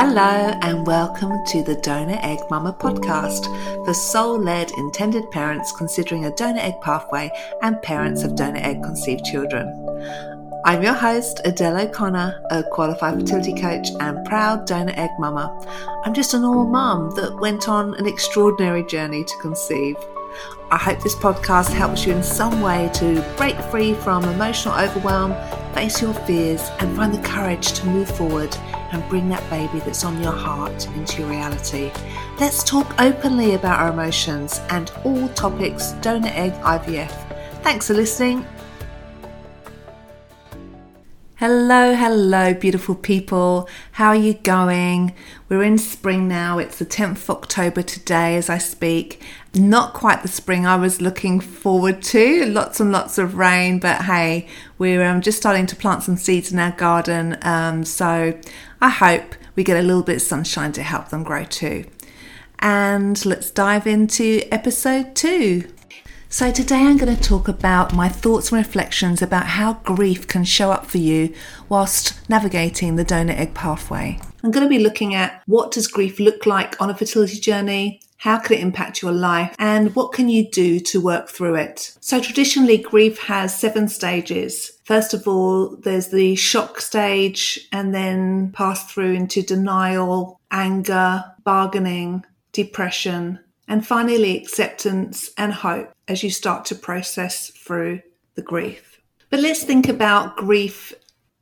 Hello, and welcome to the Donor Egg Mama podcast for soul led intended parents considering a donor egg pathway and parents of donor egg conceived children. I'm your host, Adele O'Connor, a qualified fertility coach and proud donor egg mama. I'm just a normal mum that went on an extraordinary journey to conceive. I hope this podcast helps you in some way to break free from emotional overwhelm, face your fears, and find the courage to move forward and bring that baby that's on your heart into your reality. Let's talk openly about our emotions and all topics donor egg IVF. Thanks for listening. Hello, hello, beautiful people. How are you going? We're in spring now. It's the 10th of October today as I speak. Not quite the spring I was looking forward to. Lots and lots of rain, but hey, we're um, just starting to plant some seeds in our garden. Um, so I hope we get a little bit of sunshine to help them grow too. And let's dive into episode two. So, today I'm going to talk about my thoughts and reflections about how grief can show up for you whilst navigating the donor egg pathway. I'm going to be looking at what does grief look like on a fertility journey? How can it impact your life? And what can you do to work through it? So, traditionally, grief has seven stages. First of all, there's the shock stage, and then pass through into denial, anger, bargaining, depression, and finally acceptance and hope as you start to process through the grief. But let's think about grief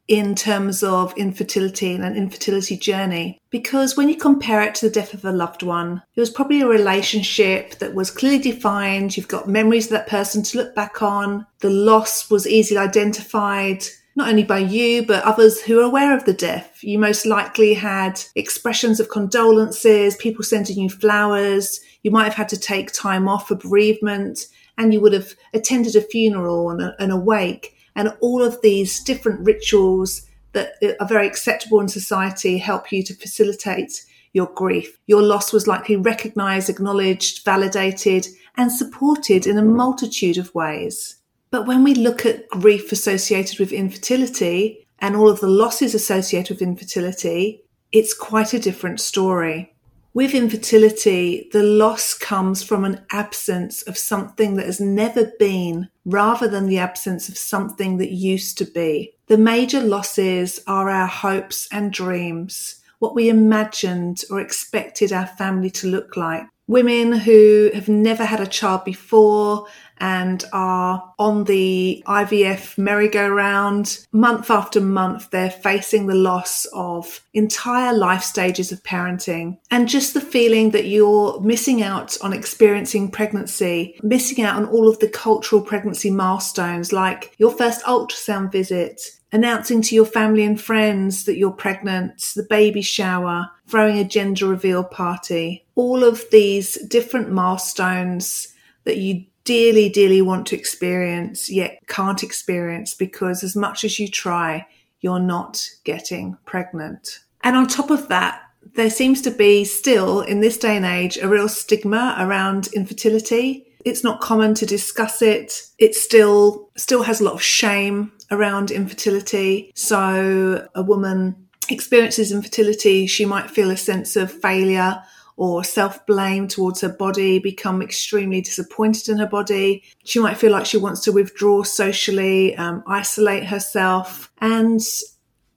in terms of infertility and an infertility journey. Because when you compare it to the death of a loved one, it was probably a relationship that was clearly defined. You've got memories of that person to look back on. The loss was easily identified not only by you, but others who are aware of the death. You most likely had expressions of condolences, people sending you flowers. You might have had to take time off for bereavement, and you would have attended a funeral and a, and. And all of these different rituals that are very acceptable in society help you to facilitate your grief. Your loss was likely recognized, acknowledged, validated, and supported in a multitude of ways. But when we look at grief associated with infertility and all of the losses associated with infertility, it's quite a different story. With infertility, the loss comes from an absence of something that has never been rather than the absence of something that used to be. The major losses are our hopes and dreams, what we imagined or expected our family to look like women who have never had a child before and are on the IVF merry-go-round month after month. They're facing the loss of entire life stages of parenting and just the feeling that you're missing out on experiencing pregnancy, missing out on all of the cultural pregnancy milestones like your first ultrasound visit, announcing to your family and friends that you're pregnant, the baby shower, throwing a gender reveal party, all of these different milestones that you dearly, dearly want to experience, yet can't experience because as much as you try, you're not getting pregnant. And on top of that, there seems to be still in this day and age a real stigma around infertility. It's not common to discuss it. It still still has a lot of shame around infertility. So a woman experiences infertility, she might feel a sense of failure or self blame towards her body, become extremely disappointed in her body. She might feel like she wants to withdraw socially, um, isolate herself, and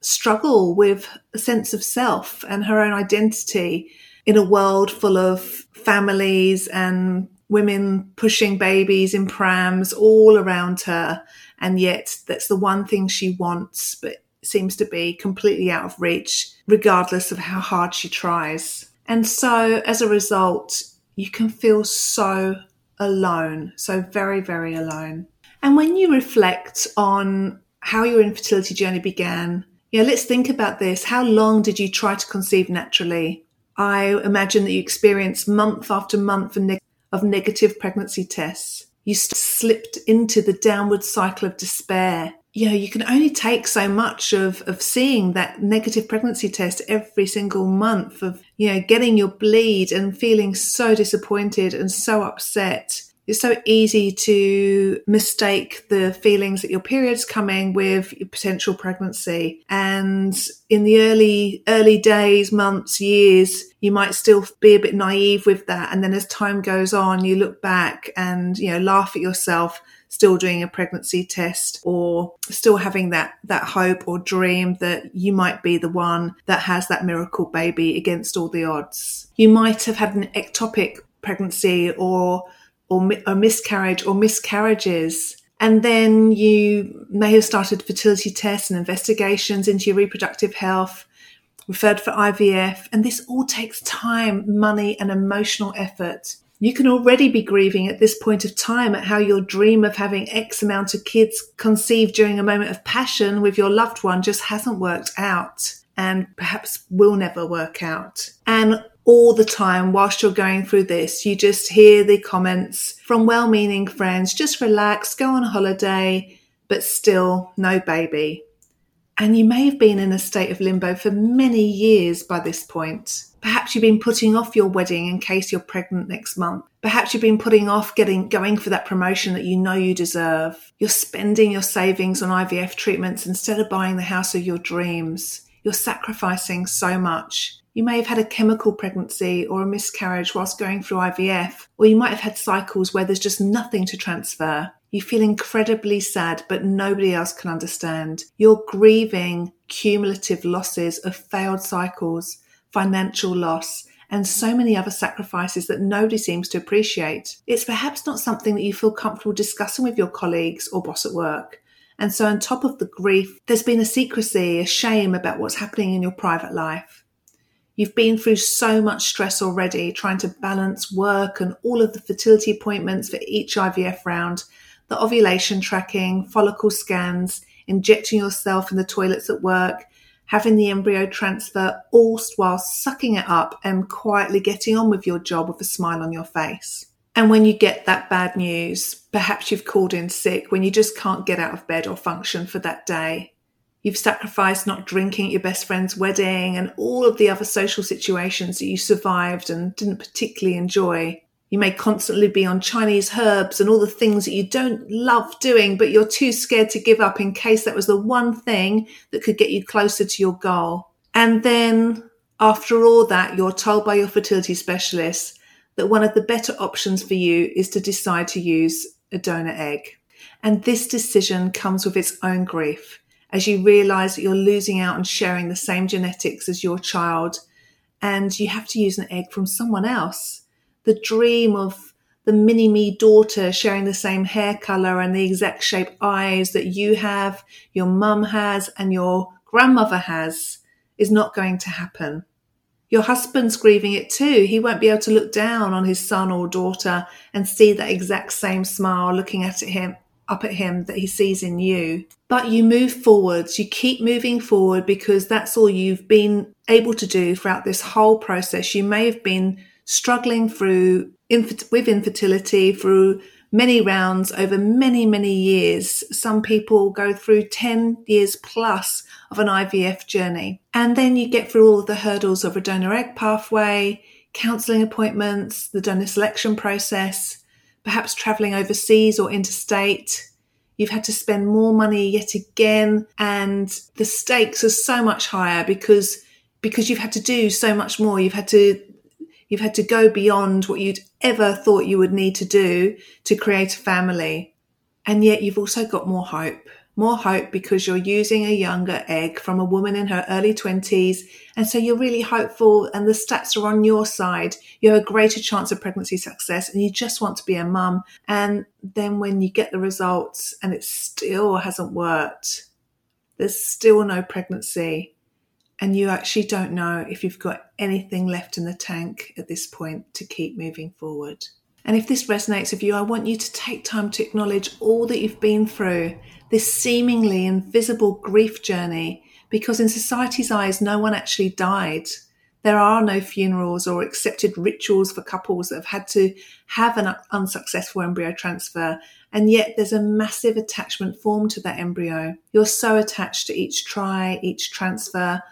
struggle with a sense of self and her own identity in a world full of families and women pushing babies in prams all around her. And yet, that's the one thing she wants, but seems to be completely out of reach, regardless of how hard she tries. And so as a result, you can feel so alone, so very, very alone. And when you reflect on how your infertility journey began, yeah, let's think about this. How long did you try to conceive naturally? I imagine that you experienced month after month of, neg- of negative pregnancy tests. You slipped into the downward cycle of despair you know, you can only take so much of, of seeing that negative pregnancy test every single month of, you know, getting your bleed and feeling so disappointed and so upset. It's so easy to mistake the feelings that your period's coming with your potential pregnancy. And in the early, early days, months, years, you might still be a bit naive with that. And then as time goes on, you look back and, you know, laugh at yourself still doing a pregnancy test or still having that that hope or dream that you might be the one that has that miracle baby against all the odds. You might have had an ectopic pregnancy or or a miscarriage or miscarriages and then you may have started fertility tests and investigations into your reproductive health referred for IVF and this all takes time money and emotional effort you can already be grieving at this point of time at how your dream of having X amount of kids conceived during a moment of passion with your loved one just hasn't worked out and perhaps will never work out. And all the time whilst you're going through this, you just hear the comments from well meaning friends just relax, go on holiday, but still no baby. And you may have been in a state of limbo for many years by this point. Perhaps you've been putting off your wedding in case you're pregnant next month. Perhaps you've been putting off getting going for that promotion that you know you deserve. You're spending your savings on IVF treatments instead of buying the house of your dreams. You're sacrificing so much. You may have had a chemical pregnancy or a miscarriage whilst going through IVF, or you might have had cycles where there's just nothing to transfer. You feel incredibly sad, but nobody else can understand. You're grieving cumulative losses of failed cycles, financial loss, and so many other sacrifices that nobody seems to appreciate. It's perhaps not something that you feel comfortable discussing with your colleagues or boss at work. And so, on top of the grief, there's been a secrecy, a shame about what's happening in your private life. You've been through so much stress already trying to balance work and all of the fertility appointments for each IVF round the ovulation tracking, follicle scans, injecting yourself in the toilets at work, having the embryo transfer, all while sucking it up and quietly getting on with your job with a smile on your face. And when you get that bad news, perhaps you've called in sick when you just can't get out of bed or function for that day. You've sacrificed not drinking at your best friend's wedding and all of the other social situations that you survived and didn't particularly enjoy you may constantly be on Chinese herbs and all the things that you don't love doing, but you're too scared to give up in case that was the one thing that could get you closer to your goal. And then after all that, you're told by your fertility specialist that one of the better options for you is to decide to use a donor egg. And this decision comes with its own grief as you realize that you're losing out on sharing the same genetics as your child and you have to use an egg from someone else the dream of the mini me daughter sharing the same hair color and the exact shape eyes that you have, your mum has, and your grandmother has is not going to happen. Your husband's grieving it too. He won't be able to look down on his son or daughter and see that exact same smile looking at him up at him that he sees in you. But you move forwards, you keep moving forward because that's all you've been able to do throughout this whole process. You may have been struggling through with infertility through many rounds over many, many years. Some people go through 10 years plus of an IVF journey. And then you get through all of the hurdles of a donor egg pathway, counseling appointments, the donor selection process, perhaps traveling overseas or interstate. You've had to spend more money yet again, and the stakes are so much higher because because you've had to do so much more. You've had to You've had to go beyond what you'd ever thought you would need to do to create a family. And yet you've also got more hope. More hope because you're using a younger egg from a woman in her early 20s. And so you're really hopeful and the stats are on your side. You have a greater chance of pregnancy success and you just want to be a mum. And then when you get the results and it still hasn't worked, there's still no pregnancy and you actually don't know if you've got anything left in the tank at this point to keep moving forward. And if this resonates with you, I want you to take time to acknowledge all that you've been through, this seemingly invisible grief journey, because in society's eyes, no one actually died. There are no funerals or accepted rituals for couples that have had to have an unsuccessful embryo transfer. And yet there's a massive attachment formed to that embryo. You're so attached to each try, each transfer,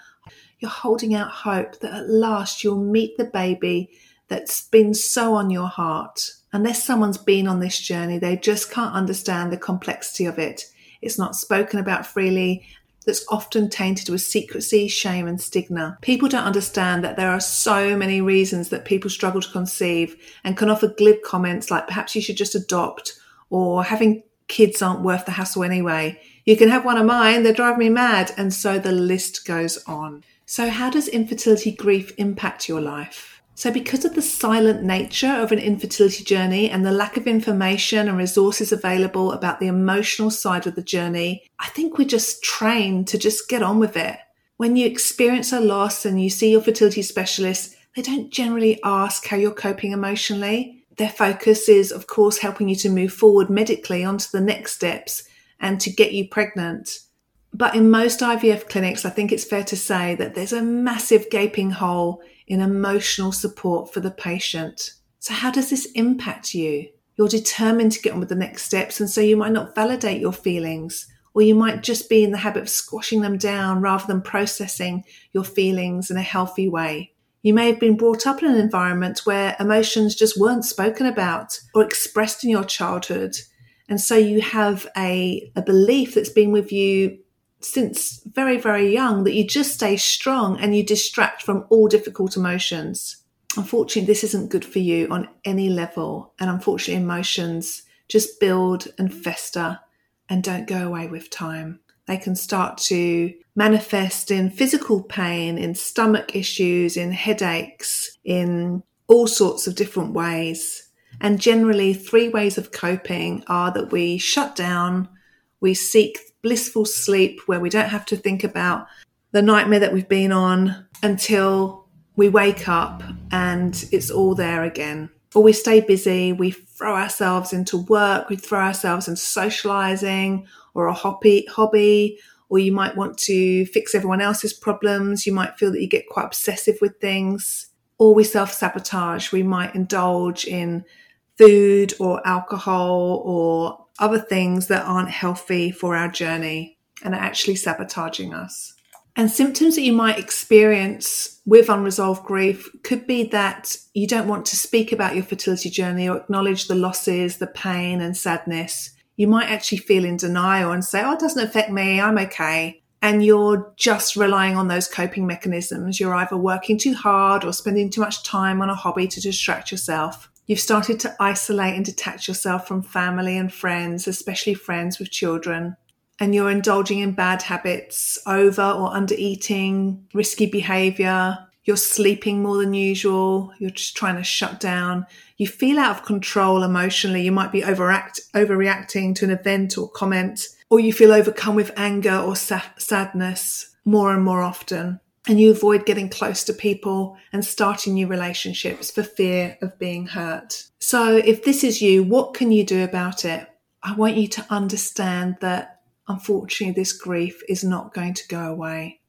you're holding out hope that at last you'll meet the baby that's been so on your heart. Unless someone's been on this journey, they just can't understand the complexity of it. It's not spoken about freely. That's often tainted with secrecy, shame, and stigma. People don't understand that there are so many reasons that people struggle to conceive and can offer glib comments like perhaps you should just adopt or having kids aren't worth the hassle anyway. You can have one of mine, they drive me mad. And so the list goes on. So, how does infertility grief impact your life? So, because of the silent nature of an infertility journey and the lack of information and resources available about the emotional side of the journey, I think we're just trained to just get on with it. When you experience a loss and you see your fertility specialist, they don't generally ask how you're coping emotionally. Their focus is, of course, helping you to move forward medically onto the next steps and to get you pregnant. But in most IVF clinics, I think it's fair to say that there's a massive gaping hole in emotional support for the patient. So, how does this impact you? You're determined to get on with the next steps, and so you might not validate your feelings, or you might just be in the habit of squashing them down rather than processing your feelings in a healthy way. You may have been brought up in an environment where emotions just weren't spoken about or expressed in your childhood. And so you have a, a belief that's been with you since very, very young that you just stay strong and you distract from all difficult emotions. Unfortunately, this isn't good for you on any level. And unfortunately, emotions just build and fester and don't go away with time. They can start to manifest in physical pain, in stomach issues, in headaches, in all sorts of different ways. And generally, three ways of coping are that we shut down, we seek blissful sleep where we don't have to think about the nightmare that we've been on until we wake up and it's all there again. Or we stay busy, we throw ourselves into work, we throw ourselves into socializing or a hobby, hobby, or you might want to fix everyone else's problems. You might feel that you get quite obsessive with things, or we self sabotage. We might indulge in food or alcohol or other things that aren't healthy for our journey and are actually sabotaging us. And symptoms that you might experience with unresolved grief could be that you don't want to speak about your fertility journey or acknowledge the losses, the pain, and sadness. You might actually feel in denial and say, Oh, it doesn't affect me, I'm okay. And you're just relying on those coping mechanisms. You're either working too hard or spending too much time on a hobby to distract yourself. You've started to isolate and detach yourself from family and friends, especially friends with children. And you're indulging in bad habits, over or under eating, risky behavior. You're sleeping more than usual. You're just trying to shut down. You feel out of control emotionally. You might be overact, overreacting to an event or comment, or you feel overcome with anger or sa- sadness more and more often and you avoid getting close to people and starting new relationships for fear of being hurt. So, if this is you, what can you do about it? I want you to understand that unfortunately, this grief is not going to go away.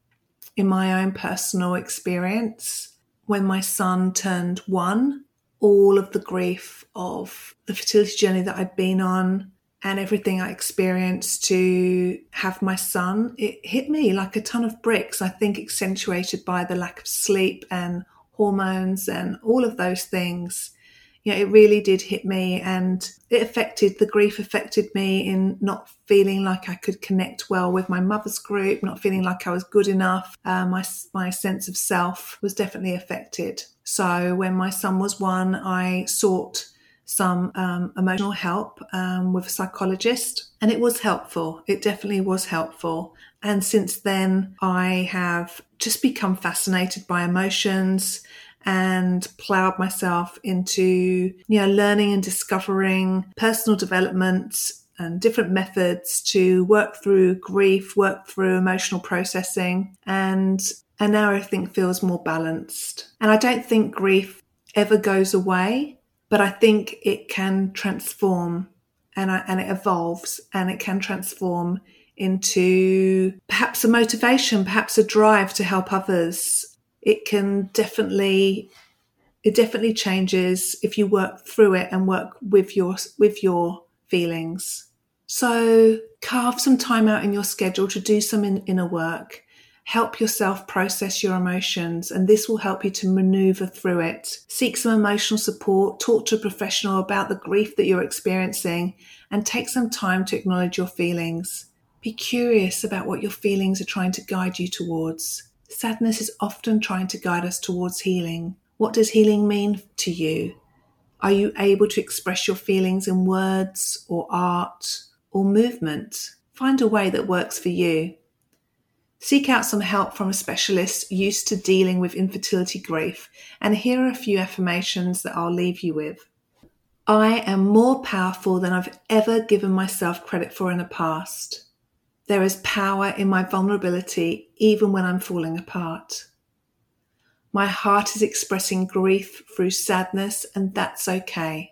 In my own personal experience, when my son turned one, all of the grief of the fertility journey that I'd been on, and everything I experienced to have my son, it hit me like a ton of bricks. I think accentuated by the lack of sleep and hormones and all of those things. You know, it really did hit me and it affected the grief affected me in not feeling like I could connect well with my mother's group, not feeling like I was good enough. Uh, my, my sense of self was definitely affected. So when my son was one, I sought some um, emotional help um, with a psychologist, and it was helpful. It definitely was helpful. And since then, I have just become fascinated by emotions and plowed myself into you know learning and discovering personal development and different methods to work through grief, work through emotional processing, and and now everything feels more balanced. And I don't think grief ever goes away but I think it can transform and, I, and it evolves and it can transform into perhaps a motivation, perhaps a drive to help others. It can definitely it definitely changes if you work through it and work with your with your feelings. So carve some time out in your schedule to do some in, inner work. Help yourself process your emotions, and this will help you to maneuver through it. Seek some emotional support, talk to a professional about the grief that you're experiencing, and take some time to acknowledge your feelings. Be curious about what your feelings are trying to guide you towards. Sadness is often trying to guide us towards healing. What does healing mean to you? Are you able to express your feelings in words or art or movement? Find a way that works for you. Seek out some help from a specialist used to dealing with infertility grief, and here are a few affirmations that I'll leave you with. I am more powerful than I've ever given myself credit for in the past. There is power in my vulnerability, even when I'm falling apart. My heart is expressing grief through sadness, and that's okay.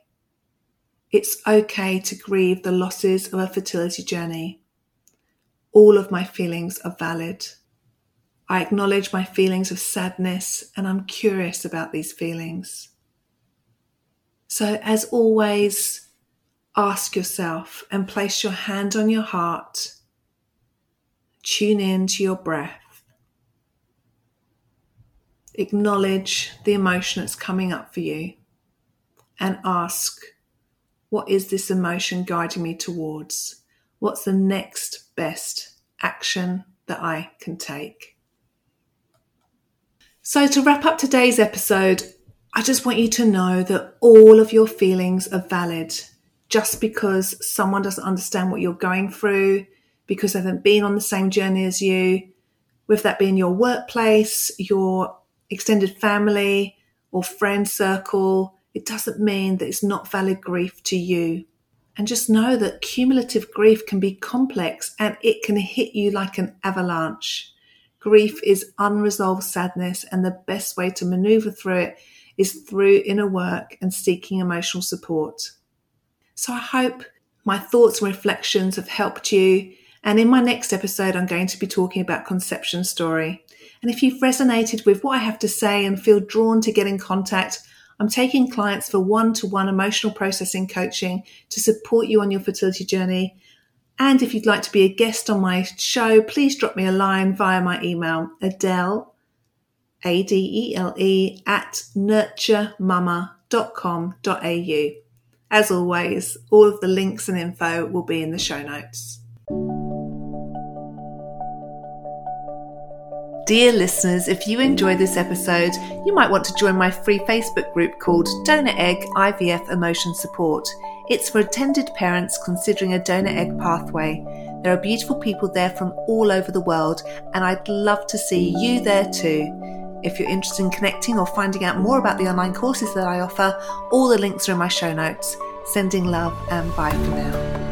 It's okay to grieve the losses of a fertility journey. All of my feelings are valid. I acknowledge my feelings of sadness and I'm curious about these feelings. So, as always, ask yourself and place your hand on your heart. Tune in to your breath. Acknowledge the emotion that's coming up for you and ask, what is this emotion guiding me towards? What's the next best action that I can take? So, to wrap up today's episode, I just want you to know that all of your feelings are valid. Just because someone doesn't understand what you're going through, because they haven't been on the same journey as you, with that being your workplace, your extended family, or friend circle, it doesn't mean that it's not valid grief to you. And just know that cumulative grief can be complex and it can hit you like an avalanche. Grief is unresolved sadness, and the best way to maneuver through it is through inner work and seeking emotional support. So I hope my thoughts and reflections have helped you. And in my next episode, I'm going to be talking about conception story. And if you've resonated with what I have to say and feel drawn to get in contact, I'm taking clients for one to one emotional processing coaching to support you on your fertility journey. And if you'd like to be a guest on my show, please drop me a line via my email, Adele, A D E L E, at nurturemama.com.au. As always, all of the links and info will be in the show notes. Dear listeners, if you enjoy this episode, you might want to join my free Facebook group called Donor Egg IVF Emotion Support. It's for intended parents considering a donor egg pathway. There are beautiful people there from all over the world, and I'd love to see you there too. If you're interested in connecting or finding out more about the online courses that I offer, all the links are in my show notes. Sending love and bye for now.